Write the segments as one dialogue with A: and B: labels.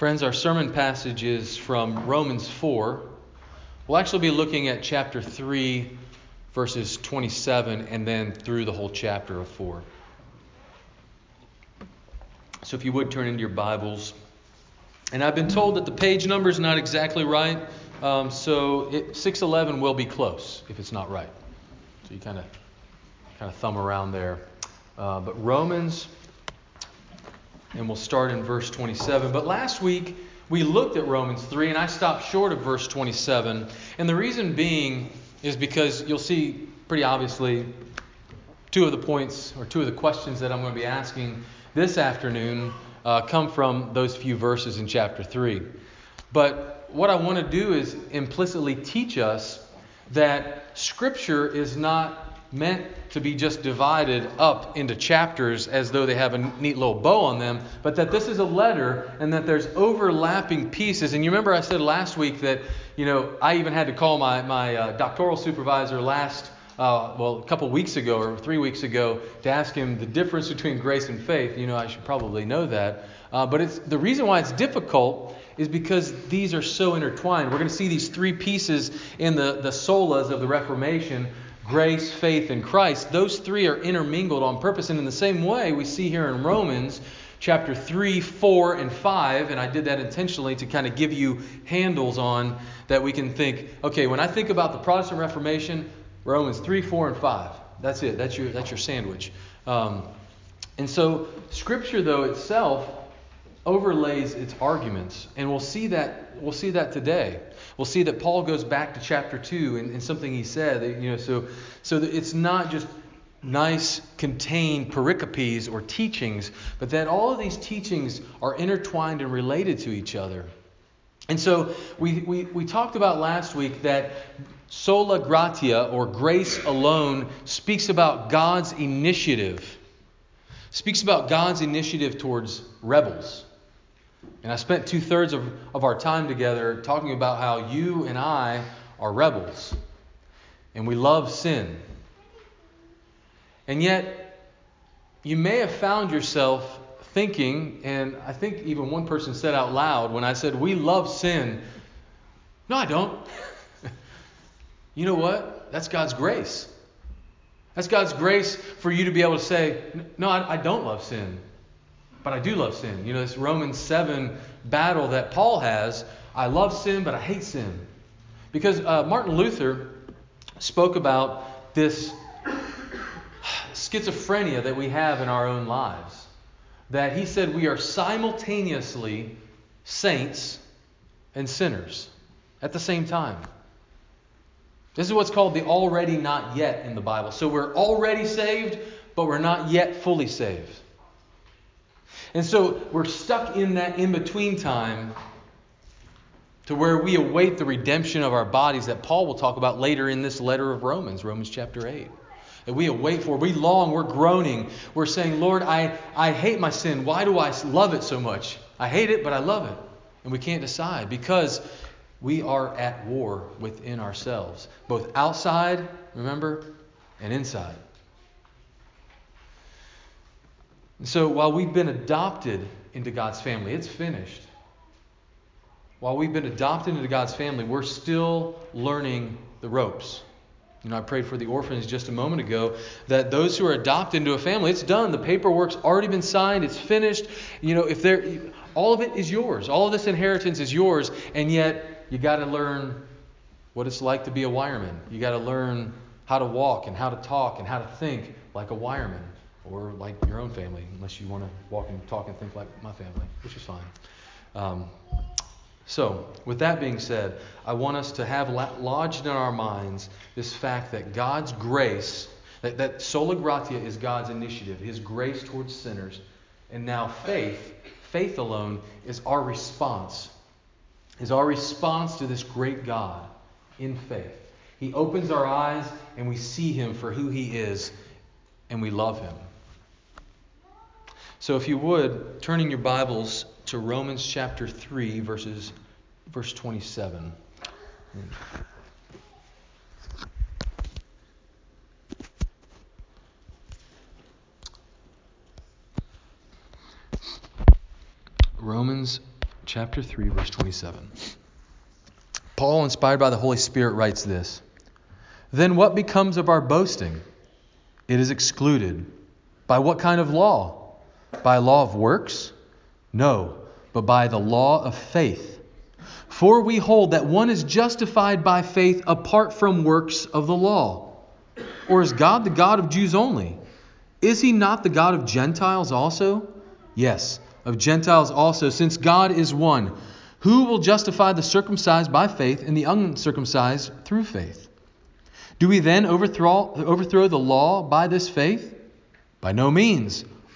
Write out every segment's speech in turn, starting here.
A: Friends, our sermon passage is from Romans 4. We'll actually be looking at chapter 3, verses 27, and then through the whole chapter of 4. So if you would turn into your Bibles. And I've been told that the page number is not exactly right, um, so it, 611 will be close if it's not right. So you kind of kind of thumb around there. Uh, but Romans and we'll start in verse 27. But last week, we looked at Romans 3, and I stopped short of verse 27. And the reason being is because you'll see pretty obviously two of the points or two of the questions that I'm going to be asking this afternoon uh, come from those few verses in chapter 3. But what I want to do is implicitly teach us that Scripture is not meant to be just divided up into chapters as though they have a neat little bow on them, but that this is a letter and that there's overlapping pieces. And you remember I said last week that, you know, I even had to call my, my uh, doctoral supervisor last, uh, well, a couple weeks ago or three weeks ago to ask him the difference between grace and faith. You know, I should probably know that. Uh, but it's, the reason why it's difficult is because these are so intertwined. We're going to see these three pieces in the, the solas of the Reformation grace, faith, and Christ, those three are intermingled on purpose. And in the same way, we see here in Romans chapter 3, 4, and 5, and I did that intentionally to kind of give you handles on that we can think, okay, when I think about the Protestant Reformation, Romans 3, 4, and 5. That's it. That's your, that's your sandwich. Um, and so, Scripture, though, itself overlays its arguments, and we'll see that we'll see that today. We'll see that Paul goes back to chapter two and, and something he said. You know, so so it's not just nice contained pericopes or teachings, but that all of these teachings are intertwined and related to each other. And so we, we, we talked about last week that sola gratia, or grace alone, speaks about God's initiative, speaks about God's initiative towards rebels. And I spent two thirds of, of our time together talking about how you and I are rebels and we love sin. And yet, you may have found yourself thinking, and I think even one person said out loud when I said, We love sin. No, I don't. you know what? That's God's grace. That's God's grace for you to be able to say, No, I, I don't love sin. But I do love sin. You know, this Romans 7 battle that Paul has I love sin, but I hate sin. Because uh, Martin Luther spoke about this schizophrenia that we have in our own lives. That he said we are simultaneously saints and sinners at the same time. This is what's called the already not yet in the Bible. So we're already saved, but we're not yet fully saved. And so we're stuck in that in between time to where we await the redemption of our bodies that Paul will talk about later in this letter of Romans, Romans chapter 8. That we await for, we long, we're groaning. We're saying, Lord, I, I hate my sin. Why do I love it so much? I hate it, but I love it. And we can't decide because we are at war within ourselves, both outside, remember, and inside. And so while we've been adopted into God's family, it's finished. While we've been adopted into God's family, we're still learning the ropes. You know, I prayed for the orphans just a moment ago that those who are adopted into a family, it's done. The paperwork's already been signed. It's finished. You know, if there, all of it is yours. All of this inheritance is yours, and yet you got to learn what it's like to be a wireman. You got to learn how to walk and how to talk and how to think like a wireman or like your own family, unless you want to walk and talk and think like my family, which is fine. Um, so, with that being said, I want us to have lodged in our minds this fact that God's grace, that, that sola gratia is God's initiative, His grace towards sinners, and now faith, faith alone, is our response, is our response to this great God in faith. He opens our eyes and we see Him for who He is, and we love Him. So if you would, turning your Bibles to Romans chapter 3, verses verse 27. Romans chapter 3, verse 27. Paul, inspired by the Holy Spirit, writes this Then what becomes of our boasting? It is excluded. By what kind of law? By law of works? No, but by the law of faith. For we hold that one is justified by faith apart from works of the law. Or is God the God of Jews only? Is he not the God of Gentiles also? Yes, of Gentiles also, since God is one. Who will justify the circumcised by faith and the uncircumcised through faith? Do we then overthrow, overthrow the law by this faith? By no means.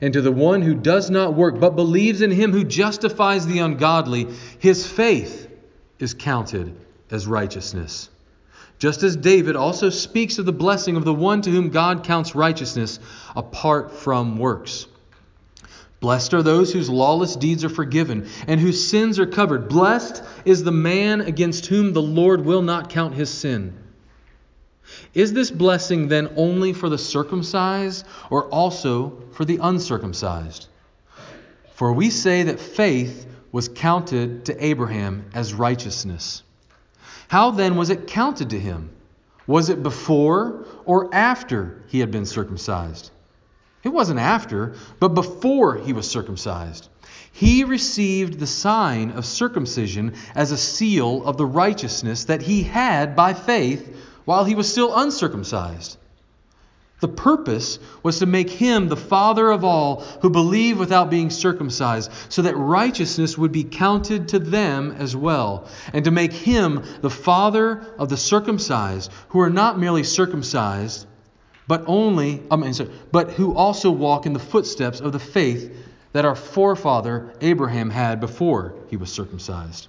A: And to the one who does not work, but believes in him who justifies the ungodly, his faith is counted as righteousness. Just as David also speaks of the blessing of the one to whom God counts righteousness apart from works. Blessed are those whose lawless deeds are forgiven and whose sins are covered. Blessed is the man against whom the Lord will not count his sin. Is this blessing then only for the circumcised or also for the uncircumcised? For we say that faith was counted to Abraham as righteousness. How then was it counted to him? Was it before or after he had been circumcised? It wasn't after, but before he was circumcised. He received the sign of circumcision as a seal of the righteousness that he had by faith while he was still uncircumcised. The purpose was to make him the father of all who believe without being circumcised, so that righteousness would be counted to them as well, and to make him the father of the circumcised, who are not merely circumcised, but only, I mean, sorry, but who also walk in the footsteps of the faith that our forefather Abraham had before he was circumcised.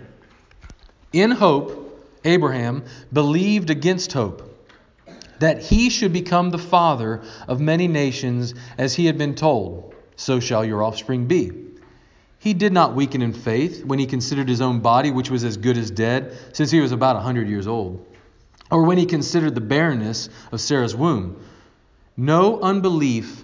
A: in hope, Abraham believed against hope that he should become the father of many nations, as he had been told, So shall your offspring be. He did not weaken in faith when he considered his own body, which was as good as dead, since he was about a hundred years old, or when he considered the barrenness of Sarah's womb. No unbelief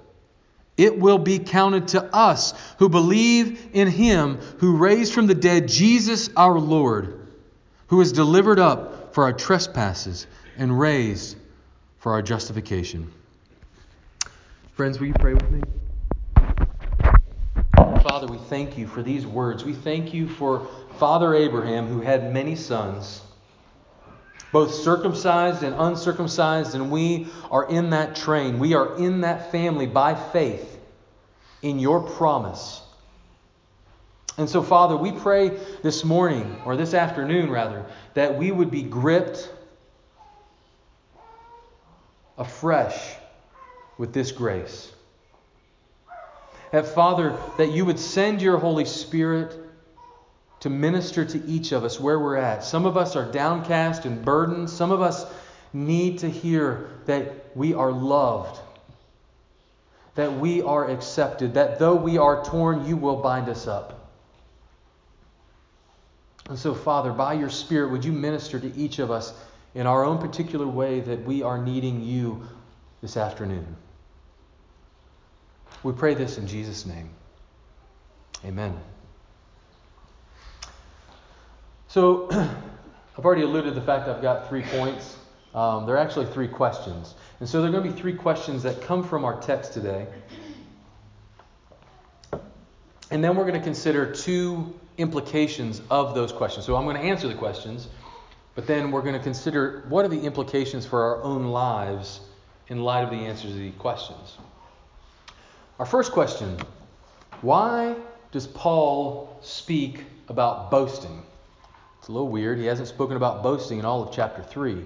A: It will be counted to us who believe in him who raised from the dead Jesus our Lord, who was delivered up for our trespasses and raised for our justification. Friends, will you pray with me? Father, we thank you for these words. We thank you for Father Abraham, who had many sons both circumcised and uncircumcised, and we are in that train. We are in that family by faith in your promise. And so, Father, we pray this morning, or this afternoon rather, that we would be gripped afresh with this grace. That, Father, that you would send your Holy Spirit to minister to each of us where we're at. Some of us are downcast and burdened. Some of us need to hear that we are loved, that we are accepted, that though we are torn, you will bind us up. And so, Father, by your Spirit, would you minister to each of us in our own particular way that we are needing you this afternoon? We pray this in Jesus' name. Amen. So, I've already alluded to the fact I've got three points. Um, they're actually three questions. And so, there are going to be three questions that come from our text today. And then we're going to consider two implications of those questions. So I'm going to answer the questions, but then we're going to consider what are the implications for our own lives in light of the answers to these questions. Our first question why does Paul speak about boasting? A little weird. He hasn't spoken about boasting in all of chapter 3.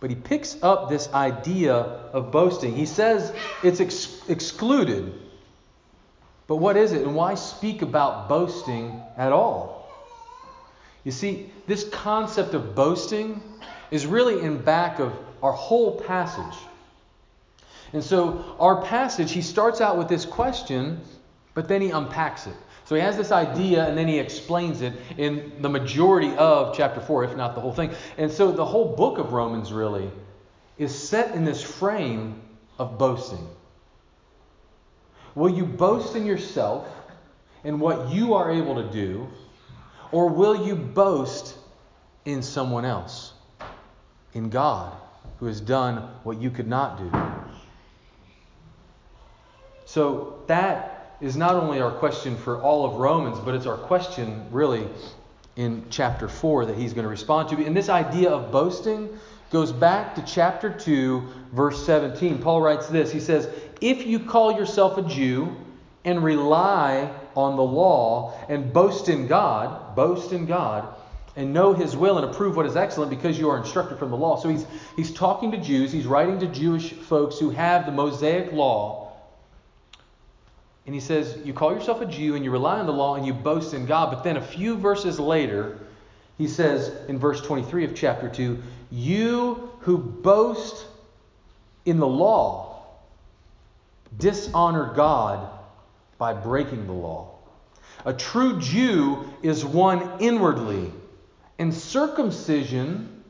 A: But he picks up this idea of boasting. He says it's ex- excluded but what is it, and why speak about boasting at all? You see, this concept of boasting is really in back of our whole passage. And so, our passage, he starts out with this question, but then he unpacks it. So, he has this idea, and then he explains it in the majority of chapter 4, if not the whole thing. And so, the whole book of Romans really is set in this frame of boasting. Will you boast in yourself and what you are able to do, or will you boast in someone else, in God, who has done what you could not do? So that is not only our question for all of Romans, but it's our question really in chapter 4 that he's going to respond to. And this idea of boasting goes back to chapter 2, verse 17. Paul writes this He says, If you call yourself a Jew and rely on the law and boast in God, boast in God, and know his will and approve what is excellent because you are instructed from the law. So he's, he's talking to Jews, he's writing to Jewish folks who have the Mosaic law. And he says, You call yourself a Jew and you rely on the law and you boast in God. But then a few verses later, he says in verse 23 of chapter 2, You who boast in the law dishonor God by breaking the law. A true Jew is one inwardly, and circumcision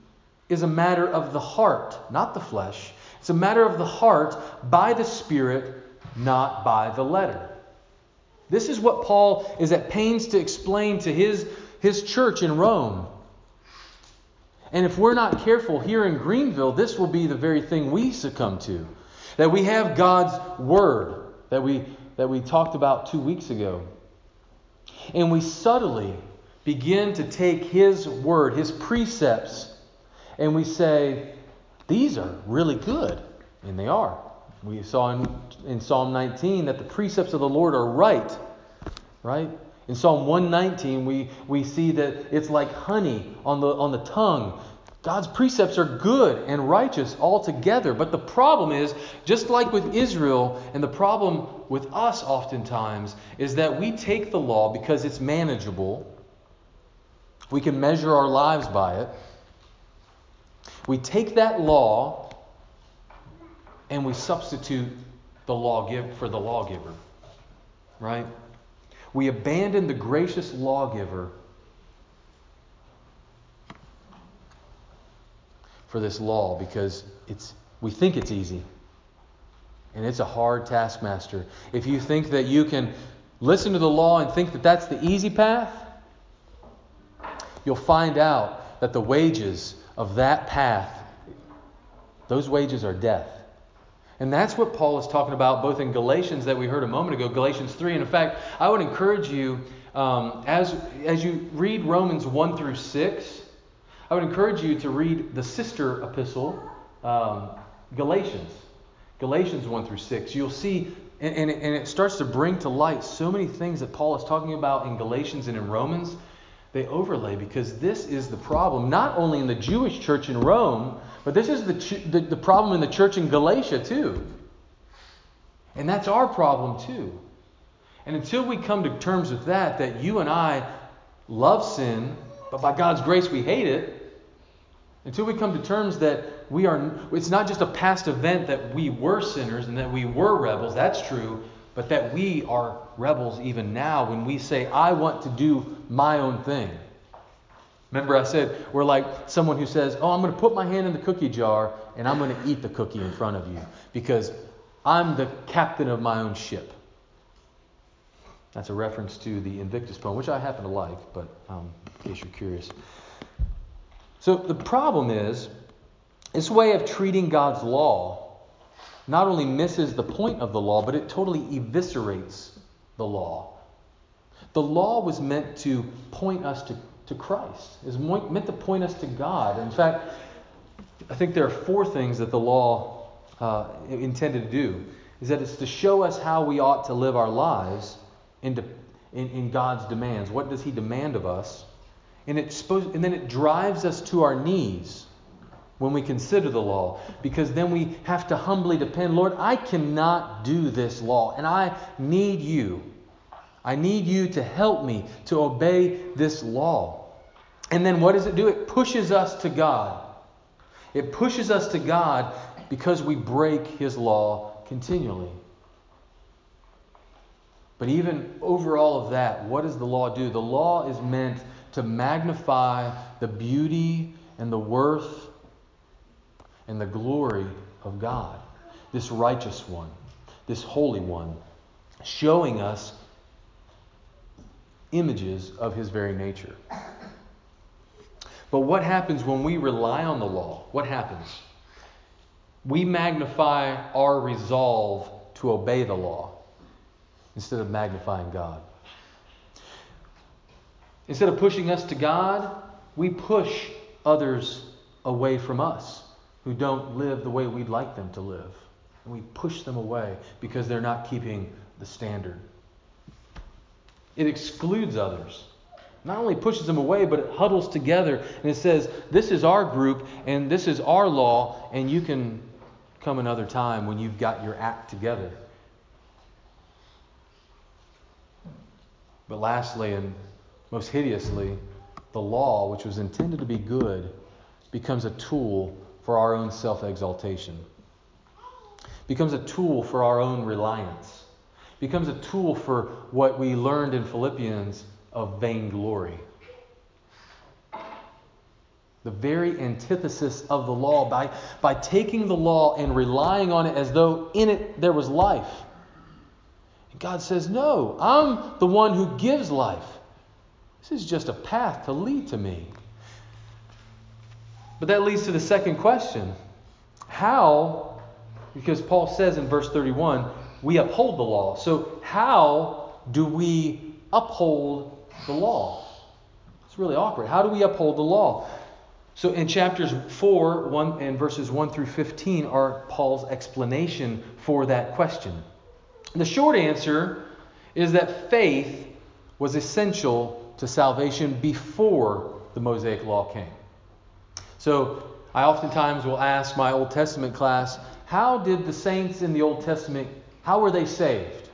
A: is a matter of the heart, not the flesh. It's a matter of the heart by the Spirit, not by the letter. This is what Paul is at pains to explain to his, his church in Rome. And if we're not careful here in Greenville, this will be the very thing we succumb to. That we have God's Word, that we, that we talked about two weeks ago. And we subtly begin to take His Word, His precepts, and we say, these are really good. And they are. We saw in, in Psalm 19 that the precepts of the Lord are right. Right? In Psalm 119, we, we see that it's like honey on the, on the tongue. God's precepts are good and righteous altogether. But the problem is, just like with Israel, and the problem with us oftentimes, is that we take the law because it's manageable. We can measure our lives by it. We take that law and we substitute the lawgiver for the lawgiver. Right? We abandon the gracious lawgiver for this law because it's we think it's easy. And it's a hard taskmaster. If you think that you can listen to the law and think that that's the easy path, you'll find out that the wages of that path those wages are death. And that's what Paul is talking about both in Galatians that we heard a moment ago, Galatians 3. And in fact, I would encourage you, um, as, as you read Romans 1 through 6, I would encourage you to read the sister epistle, um, Galatians. Galatians 1 through 6. You'll see, and, and, and it starts to bring to light so many things that Paul is talking about in Galatians and in Romans. They overlay because this is the problem, not only in the Jewish church in Rome, but this is the, the, the problem in the church in Galatia, too. And that's our problem, too. And until we come to terms with that, that you and I love sin, but by God's grace we hate it, until we come to terms that we are, it's not just a past event that we were sinners and that we were rebels, that's true, but that we are rebels even now when we say, I want to do my own thing. Remember, I said we're like someone who says, Oh, I'm going to put my hand in the cookie jar and I'm going to eat the cookie in front of you because I'm the captain of my own ship. That's a reference to the Invictus poem, which I happen to like, but um, in case you're curious. So the problem is, this way of treating God's law not only misses the point of the law, but it totally eviscerates the law. The law was meant to point us to, to Christ, was meant to point us to God. In fact, I think there are four things that the law uh, intended to do. Is that it's to show us how we ought to live our lives in, in, in God's demands. What does He demand of us? And, and then it drives us to our knees when we consider the law, because then we have to humbly depend Lord, I cannot do this law, and I need you. I need you to help me to obey this law. And then what does it do? It pushes us to God. It pushes us to God because we break His law continually. But even over all of that, what does the law do? The law is meant to magnify the beauty and the worth and the glory of God, this righteous one, this holy one, showing us images of his very nature. But what happens when we rely on the law? What happens? We magnify our resolve to obey the law instead of magnifying God. Instead of pushing us to God, we push others away from us who don't live the way we'd like them to live. And we push them away because they're not keeping the standard. It excludes others. Not only pushes them away, but it huddles together and it says, This is our group and this is our law, and you can come another time when you've got your act together. But lastly, and most hideously, the law, which was intended to be good, becomes a tool for our own self exaltation, becomes a tool for our own reliance, becomes a tool for what we learned in Philippians of vainglory. The very antithesis of the law by, by taking the law and relying on it as though in it there was life. And God says, No, I'm the one who gives life. This is just a path to lead to me. But that leads to the second question How, because Paul says in verse 31, we uphold the law. So, how do we uphold the law? It's really awkward. How do we uphold the law? So, in chapters 4 1, and verses 1 through 15 are Paul's explanation for that question. The short answer is that faith was essential to salvation before the Mosaic law came. So I oftentimes will ask my Old Testament class, how did the saints in the Old Testament, how were they saved?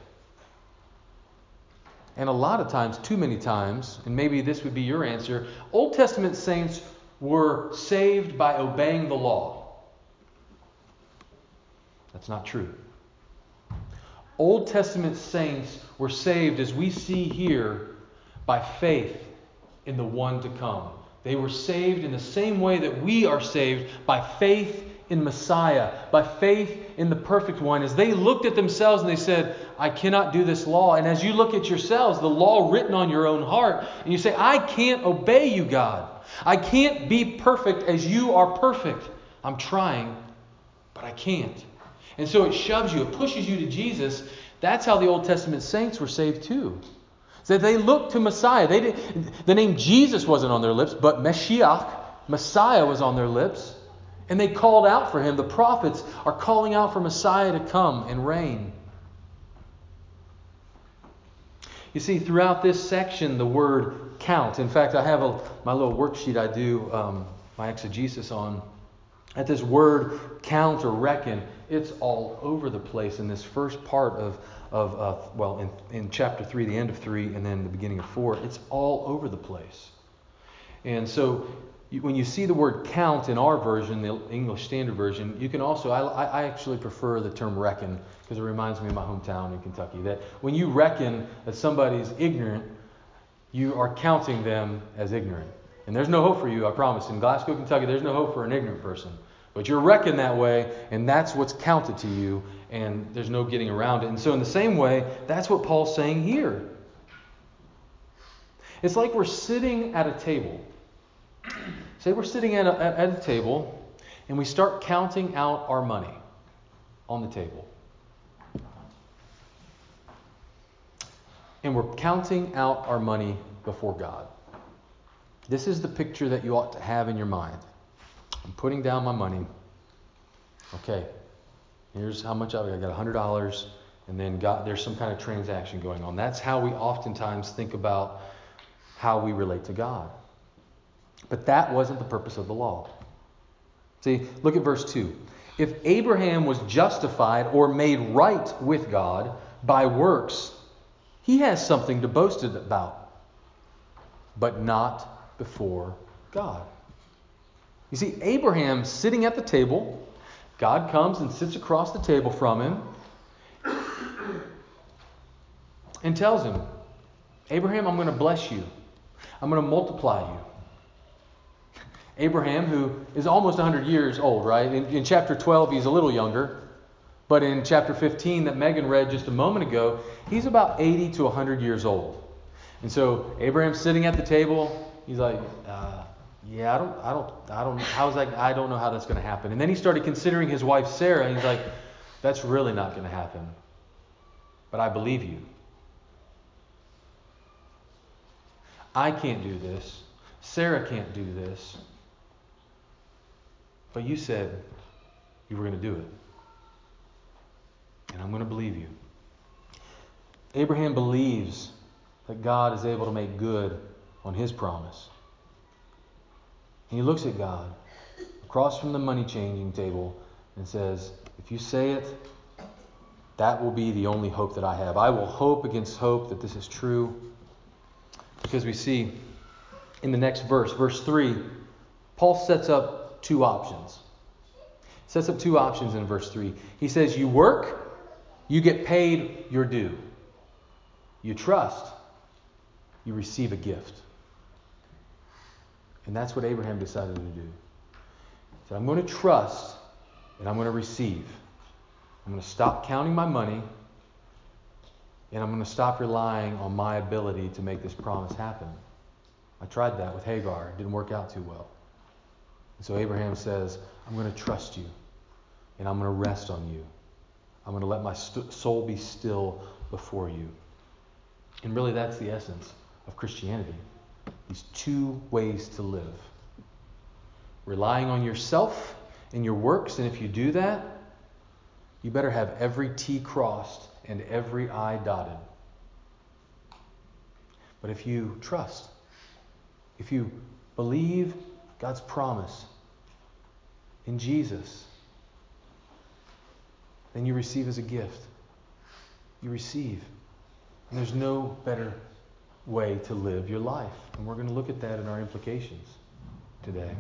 A: And a lot of times, too many times, and maybe this would be your answer, Old Testament saints were saved by obeying the law. That's not true. Old Testament saints were saved, as we see here, by faith in the one to come. They were saved in the same way that we are saved by faith in Messiah, by faith in the perfect one. As they looked at themselves and they said, I cannot do this law. And as you look at yourselves, the law written on your own heart, and you say, I can't obey you, God. I can't be perfect as you are perfect. I'm trying, but I can't. And so it shoves you, it pushes you to Jesus. That's how the Old Testament saints were saved too. That they looked to Messiah. They did, the name Jesus wasn't on their lips, but Meshiach, Messiah, was on their lips. And they called out for him. The prophets are calling out for Messiah to come and reign. You see, throughout this section, the word count. In fact, I have a, my little worksheet I do um, my exegesis on. At this word count or reckon, it's all over the place in this first part of, of uh, well, in, in chapter 3, the end of 3, and then the beginning of 4. It's all over the place. And so when you see the word count in our version, the English Standard Version, you can also, I, I actually prefer the term reckon because it reminds me of my hometown in Kentucky. That when you reckon that somebody's ignorant, you are counting them as ignorant. And there's no hope for you, I promise. In Glasgow, Kentucky, there's no hope for an ignorant person. But you're reckoned that way, and that's what's counted to you, and there's no getting around it. And so, in the same way, that's what Paul's saying here. It's like we're sitting at a table. Say we're sitting at a, at a table, and we start counting out our money on the table. And we're counting out our money before God. This is the picture that you ought to have in your mind. I'm putting down my money. Okay, here's how much I've got. I got $100, and then God, there's some kind of transaction going on. That's how we oftentimes think about how we relate to God. But that wasn't the purpose of the law. See, look at verse 2. If Abraham was justified or made right with God by works, he has something to boast about, but not before God. You see, Abraham sitting at the table, God comes and sits across the table from him and tells him, Abraham, I'm going to bless you, I'm going to multiply you. Abraham, who is almost 100 years old, right? In, in, chapter 12, he's a little younger. But in chapter 15, that Megan read just a moment ago, he's about 80 to 100 years old. And so Abraham's sitting at the table. He's like, uh, yeah, I don't, I don't, I don't, how's that? I don't know how that's going to happen. And then he started considering his wife Sarah, and he's like, that's really not going to happen. But I believe you. I can't do this. Sarah can't do this. But you said you were going to do it. And I'm going to believe you. Abraham believes that God is able to make good on his promise. And he looks at God across from the money changing table and says, If you say it, that will be the only hope that I have. I will hope against hope that this is true. Because we see in the next verse, verse 3, Paul sets up two options. Sets up two options in verse 3. He says, You work, you get paid your due. You trust, you receive a gift. And that's what Abraham decided to do. He said, I'm going to trust and I'm going to receive. I'm going to stop counting my money and I'm going to stop relying on my ability to make this promise happen. I tried that with Hagar, it didn't work out too well. And so Abraham says, I'm going to trust you and I'm going to rest on you. I'm going to let my st- soul be still before you. And really, that's the essence of Christianity these two ways to live relying on yourself and your works. And if you do that, you better have every T crossed and every I dotted. But if you trust, if you believe God's promise in Jesus, then you receive as a gift. You receive. And there's no better way to live your life. And we're going to look at that in our implications today.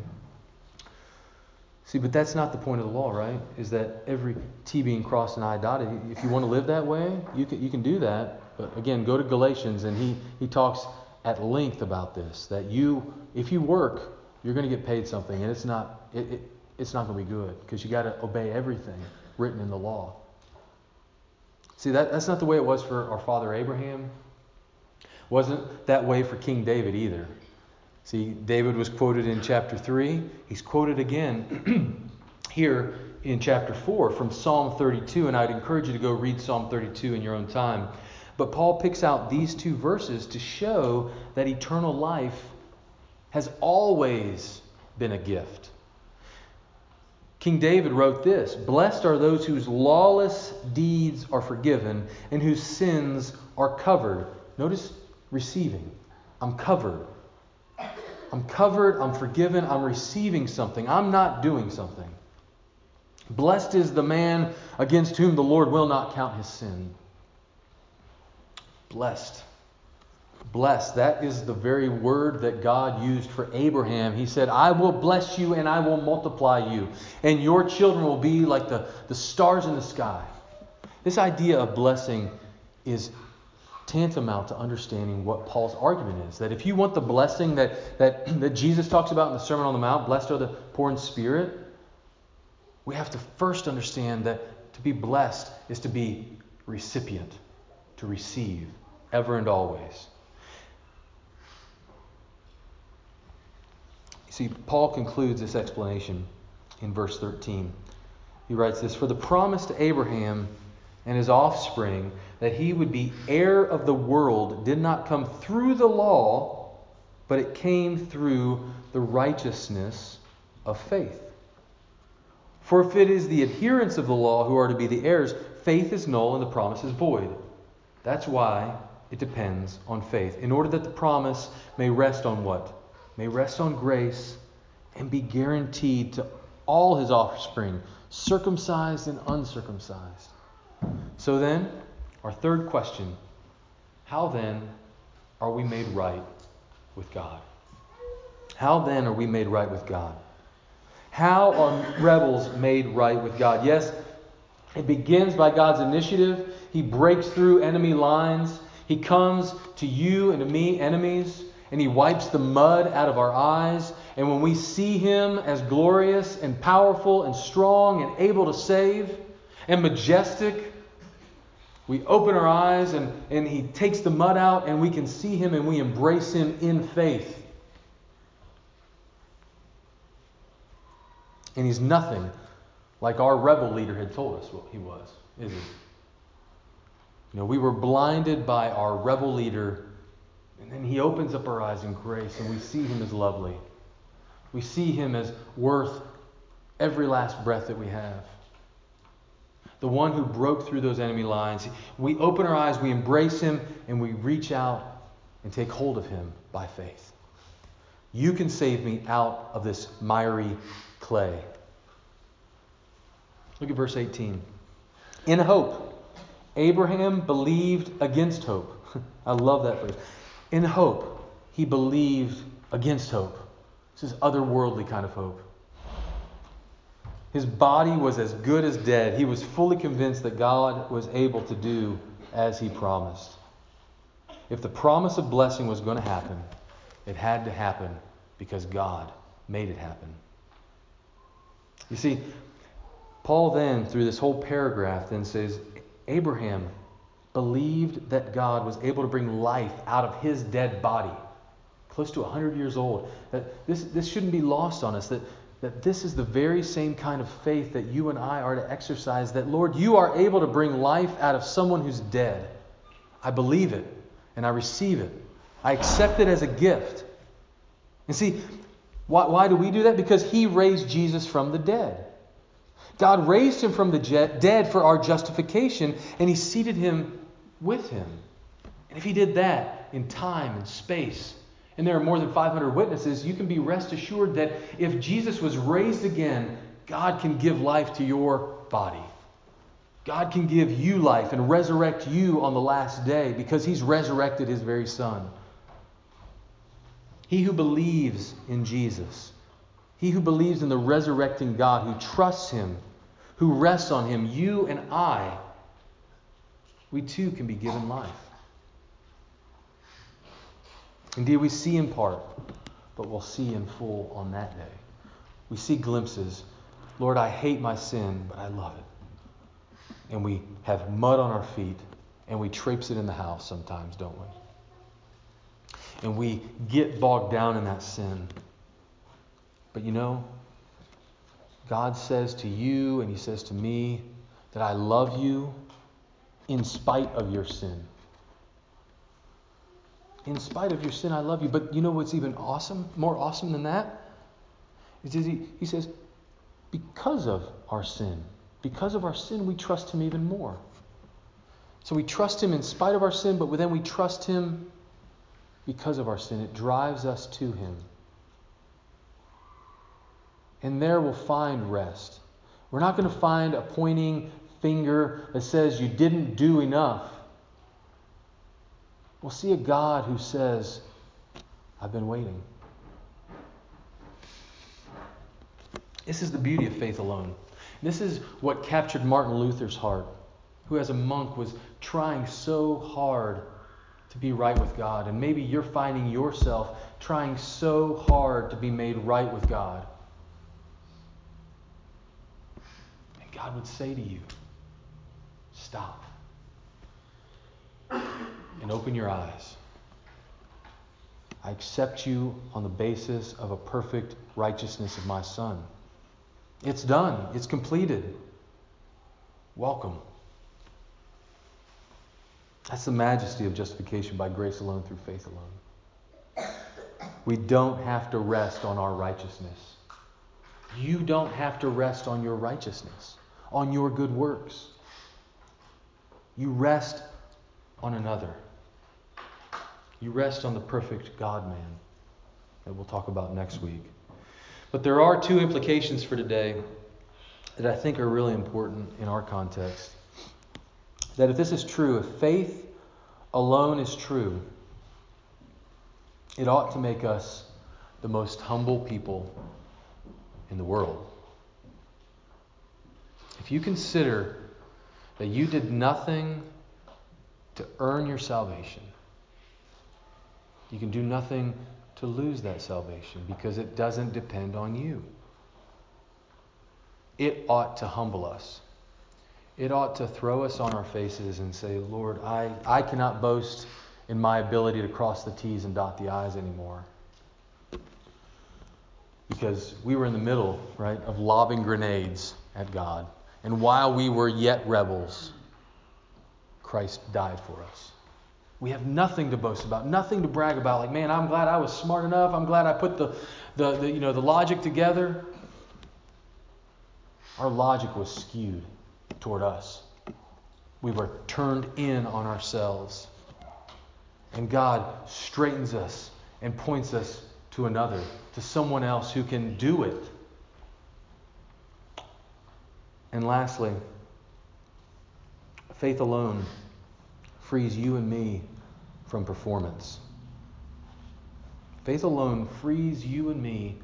A: See, but that's not the point of the law, right? Is that every T being crossed and I dotted. If you want to live that way, you can, you can do that. But again, go to Galatians and he, he talks at length about this. That you, if you work, you're going to get paid something, and it's not it, it it's not going to be good because you got to obey everything written in the law. See, that, that's not the way it was for our father Abraham. Wasn't that way for King David either. See, David was quoted in chapter 3. He's quoted again here in chapter 4 from Psalm 32, and I'd encourage you to go read Psalm 32 in your own time. But Paul picks out these two verses to show that eternal life has always been a gift. King David wrote this Blessed are those whose lawless deeds are forgiven and whose sins are covered. Notice receiving. I'm covered. I'm covered. I'm forgiven. I'm receiving something. I'm not doing something. Blessed is the man against whom the Lord will not count his sin. Blessed. Blessed. That is the very word that God used for Abraham. He said, I will bless you and I will multiply you, and your children will be like the, the stars in the sky. This idea of blessing is tantamount to understanding what Paul's argument is. That if you want the blessing that, that, that Jesus talks about in the Sermon on the Mount, blessed are the poor in spirit, we have to first understand that to be blessed is to be recipient, to receive, ever and always. See, Paul concludes this explanation in verse 13. He writes this For the promise to Abraham and his offspring that he would be heir of the world did not come through the law, but it came through the righteousness of faith. For if it is the adherents of the law who are to be the heirs, faith is null and the promise is void. That's why it depends on faith, in order that the promise may rest on what? May rest on grace and be guaranteed to all his offspring, circumcised and uncircumcised. So then, our third question how then are we made right with God? How then are we made right with God? How are rebels made right with God? Yes, it begins by God's initiative. He breaks through enemy lines. He comes to you and to me, enemies, and He wipes the mud out of our eyes. And when we see Him as glorious and powerful and strong and able to save and majestic, we open our eyes and, and He takes the mud out and we can see Him and we embrace Him in faith. And he's nothing like our rebel leader had told us what he was, is he? You know, we were blinded by our rebel leader, and then he opens up our eyes in grace, and we see him as lovely. We see him as worth every last breath that we have. The one who broke through those enemy lines. We open our eyes, we embrace him, and we reach out and take hold of him by faith. You can save me out of this miry clay. Look at verse 18. In hope, Abraham believed against hope. I love that phrase. In hope, he believed against hope. This is otherworldly kind of hope. His body was as good as dead. He was fully convinced that God was able to do as he promised. If the promise of blessing was going to happen, it had to happen because God made it happen. You see, Paul then, through this whole paragraph, then says Abraham believed that God was able to bring life out of his dead body, close to 100 years old. That this, this shouldn't be lost on us, that, that this is the very same kind of faith that you and I are to exercise, that, Lord, you are able to bring life out of someone who's dead. I believe it, and I receive it. I accept it as a gift. And see, why, why do we do that? Because he raised Jesus from the dead. God raised him from the dead for our justification, and he seated him with him. And if he did that in time and space, and there are more than 500 witnesses, you can be rest assured that if Jesus was raised again, God can give life to your body. God can give you life and resurrect you on the last day because he's resurrected his very son. He who believes in Jesus, he who believes in the resurrecting God, who trusts him, who rests on him, you and I, we too can be given life. Indeed, we see in part, but we'll see in full on that day. We see glimpses. Lord, I hate my sin, but I love it. And we have mud on our feet, and we traipse it in the house sometimes, don't we? and we get bogged down in that sin. But you know, God says to you and He says to me that I love you in spite of your sin. In spite of your sin, I love you. But you know what's even awesome, more awesome than that? Is he, he says, because of our sin, because of our sin, we trust Him even more. So we trust Him in spite of our sin, but then we trust Him because of our sin. It drives us to Him. And there we'll find rest. We're not going to find a pointing finger that says you didn't do enough. We'll see a God who says, I've been waiting. This is the beauty of faith alone. This is what captured Martin Luther's heart, who as a monk was trying so hard to be right with God. And maybe you're finding yourself trying so hard to be made right with God. And God would say to you, Stop. And open your eyes. I accept you on the basis of a perfect righteousness of my Son. It's done, it's completed. Welcome. That's the majesty of justification by grace alone through faith alone. We don't have to rest on our righteousness. You don't have to rest on your righteousness, on your good works. You rest on another. You rest on the perfect God man that we'll talk about next week. But there are two implications for today that I think are really important in our context. That if this is true, if faith alone is true, it ought to make us the most humble people in the world. If you consider that you did nothing to earn your salvation, you can do nothing to lose that salvation because it doesn't depend on you. It ought to humble us. It ought to throw us on our faces and say, Lord, I, I cannot boast in my ability to cross the T's and dot the I's anymore. Because we were in the middle, right, of lobbing grenades at God. And while we were yet rebels, Christ died for us. We have nothing to boast about, nothing to brag about. Like, man, I'm glad I was smart enough. I'm glad I put the, the, the you know, the logic together. Our logic was skewed toward us. We were turned in on ourselves. And God straightens us and points us to another, to someone else who can do it. And lastly, faith alone frees you and me from performance. Faith alone frees you and me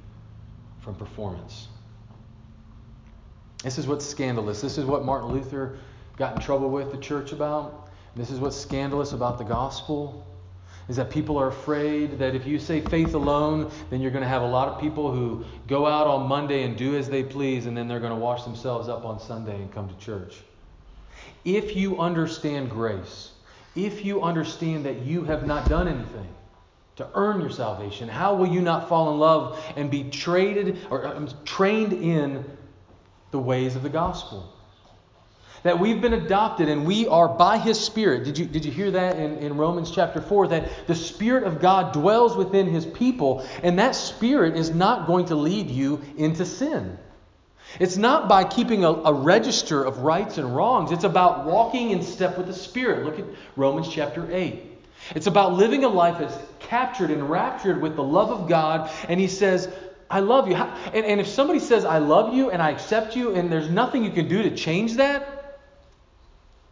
A: from performance. This is what's scandalous. This is what Martin Luther got in trouble with the church about. This is what's scandalous about the gospel is that people are afraid that if you say faith alone, then you're going to have a lot of people who go out on Monday and do as they please, and then they're going to wash themselves up on Sunday and come to church. If you understand grace, if you understand that you have not done anything to earn your salvation, how will you not fall in love and be traded or um, trained in the ways of the gospel? That we've been adopted and we are by His Spirit. Did you, did you hear that in, in Romans chapter 4? That the Spirit of God dwells within His people, and that Spirit is not going to lead you into sin. It's not by keeping a, a, register of rights and wrongs. It's about walking in step with the Spirit. Look at Romans chapter 8. It's about living a life that's captured and raptured with the love of God. And he says, I love you. And, and if somebody says, I love you and I accept you, and there's nothing you can do to change that,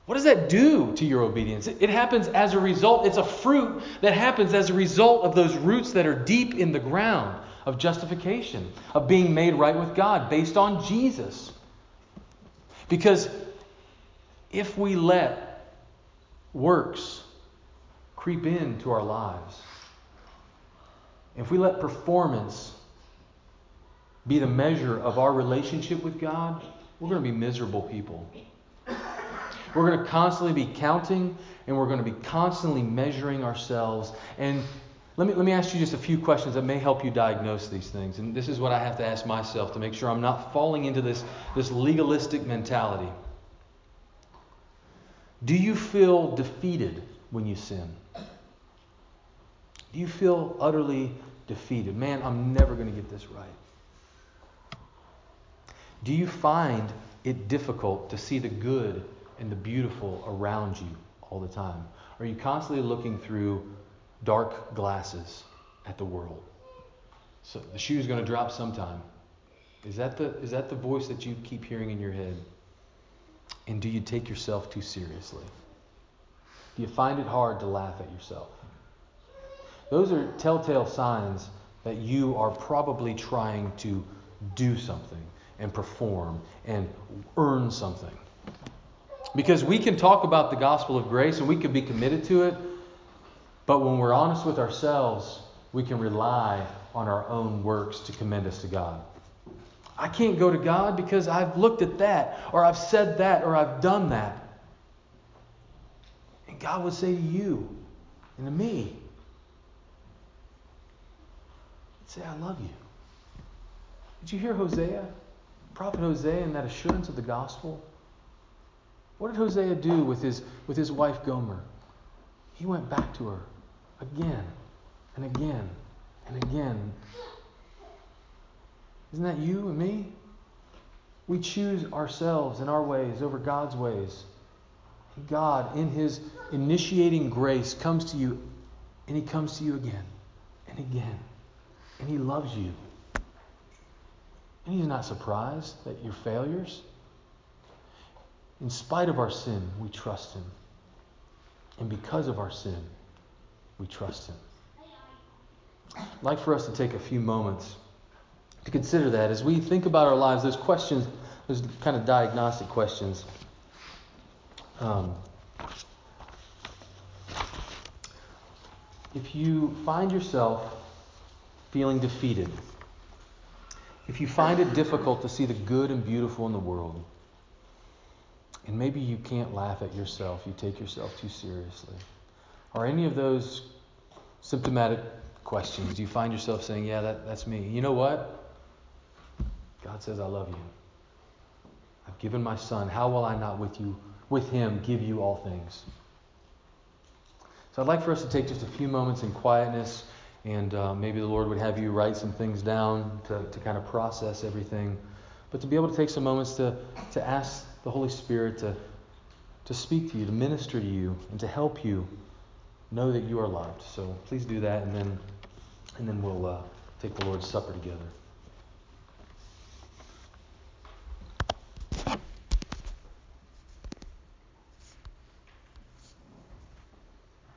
A: what does that do to your obedience? It, happens as a result. It's a fruit that happens as a result of those roots that are deep in the ground of justification, of being made right with God based on Jesus. Because if we let works creep into our lives, if we let performance be the measure of our relationship with God, we're going to be miserable people. We're going to constantly be counting and we're going to be constantly measuring ourselves. And let me, let me ask you just a few questions that may help you diagnose these things. And this is what I have to ask myself to make sure I'm not falling into this, this legalistic mentality. Do you feel defeated when you sin? Do you feel utterly defeated? Man, I'm never going to get this right. Do you find it difficult to see the good and the beautiful around you all the time? Are you constantly looking through dark glasses at the world? So the shoe is going to drop sometime. Is that the is that the voice that you keep hearing in your head? And do you take yourself too seriously? Do you find it hard to laugh at yourself? Those are telltale signs that you are probably trying to do something and perform and earn something. Because we can talk about the gospel of grace and we can be committed to it, but when we're honest with ourselves, we can rely on our own works to commend us to God. I can't go to God because I've looked at that, or I've said that, or I've done that. And God would say to you and to me, say, I love you. Did you hear Hosea? Prophet Hosea and that assurance of the gospel? What did Hosea do with his, with his wife Gomer? He went back to her again and again and again. Isn't that you and me? We choose ourselves and our ways over God's ways. God, in His initiating grace, comes to you and He comes to you again and again. And He loves you. And He's not surprised at your failures. In spite of our sin, we trust Him. And because of our sin, we trust Him. I'd like for us to take a few moments to consider that as we think about our lives, those questions, those kind of diagnostic questions. Um, if you find yourself feeling defeated, if you find it difficult to see the good and beautiful in the world, and maybe you can't laugh at yourself, you take yourself too seriously, or any of those symptomatic questions, do you find yourself saying, Yeah, that, that's me? You know what? God says, I love you. I've given my son. How will I not with you, with him, give you all things? So I'd like for us to take just a few moments in quietness, and uh, maybe the Lord would have you write some things down to, to kind of process everything. But to be able to take some moments to, to ask the Holy Spirit to, to speak to you, to minister to you, and to help you know that you are loved. So please do that, and then, and then we'll uh, take the Lord's Supper together.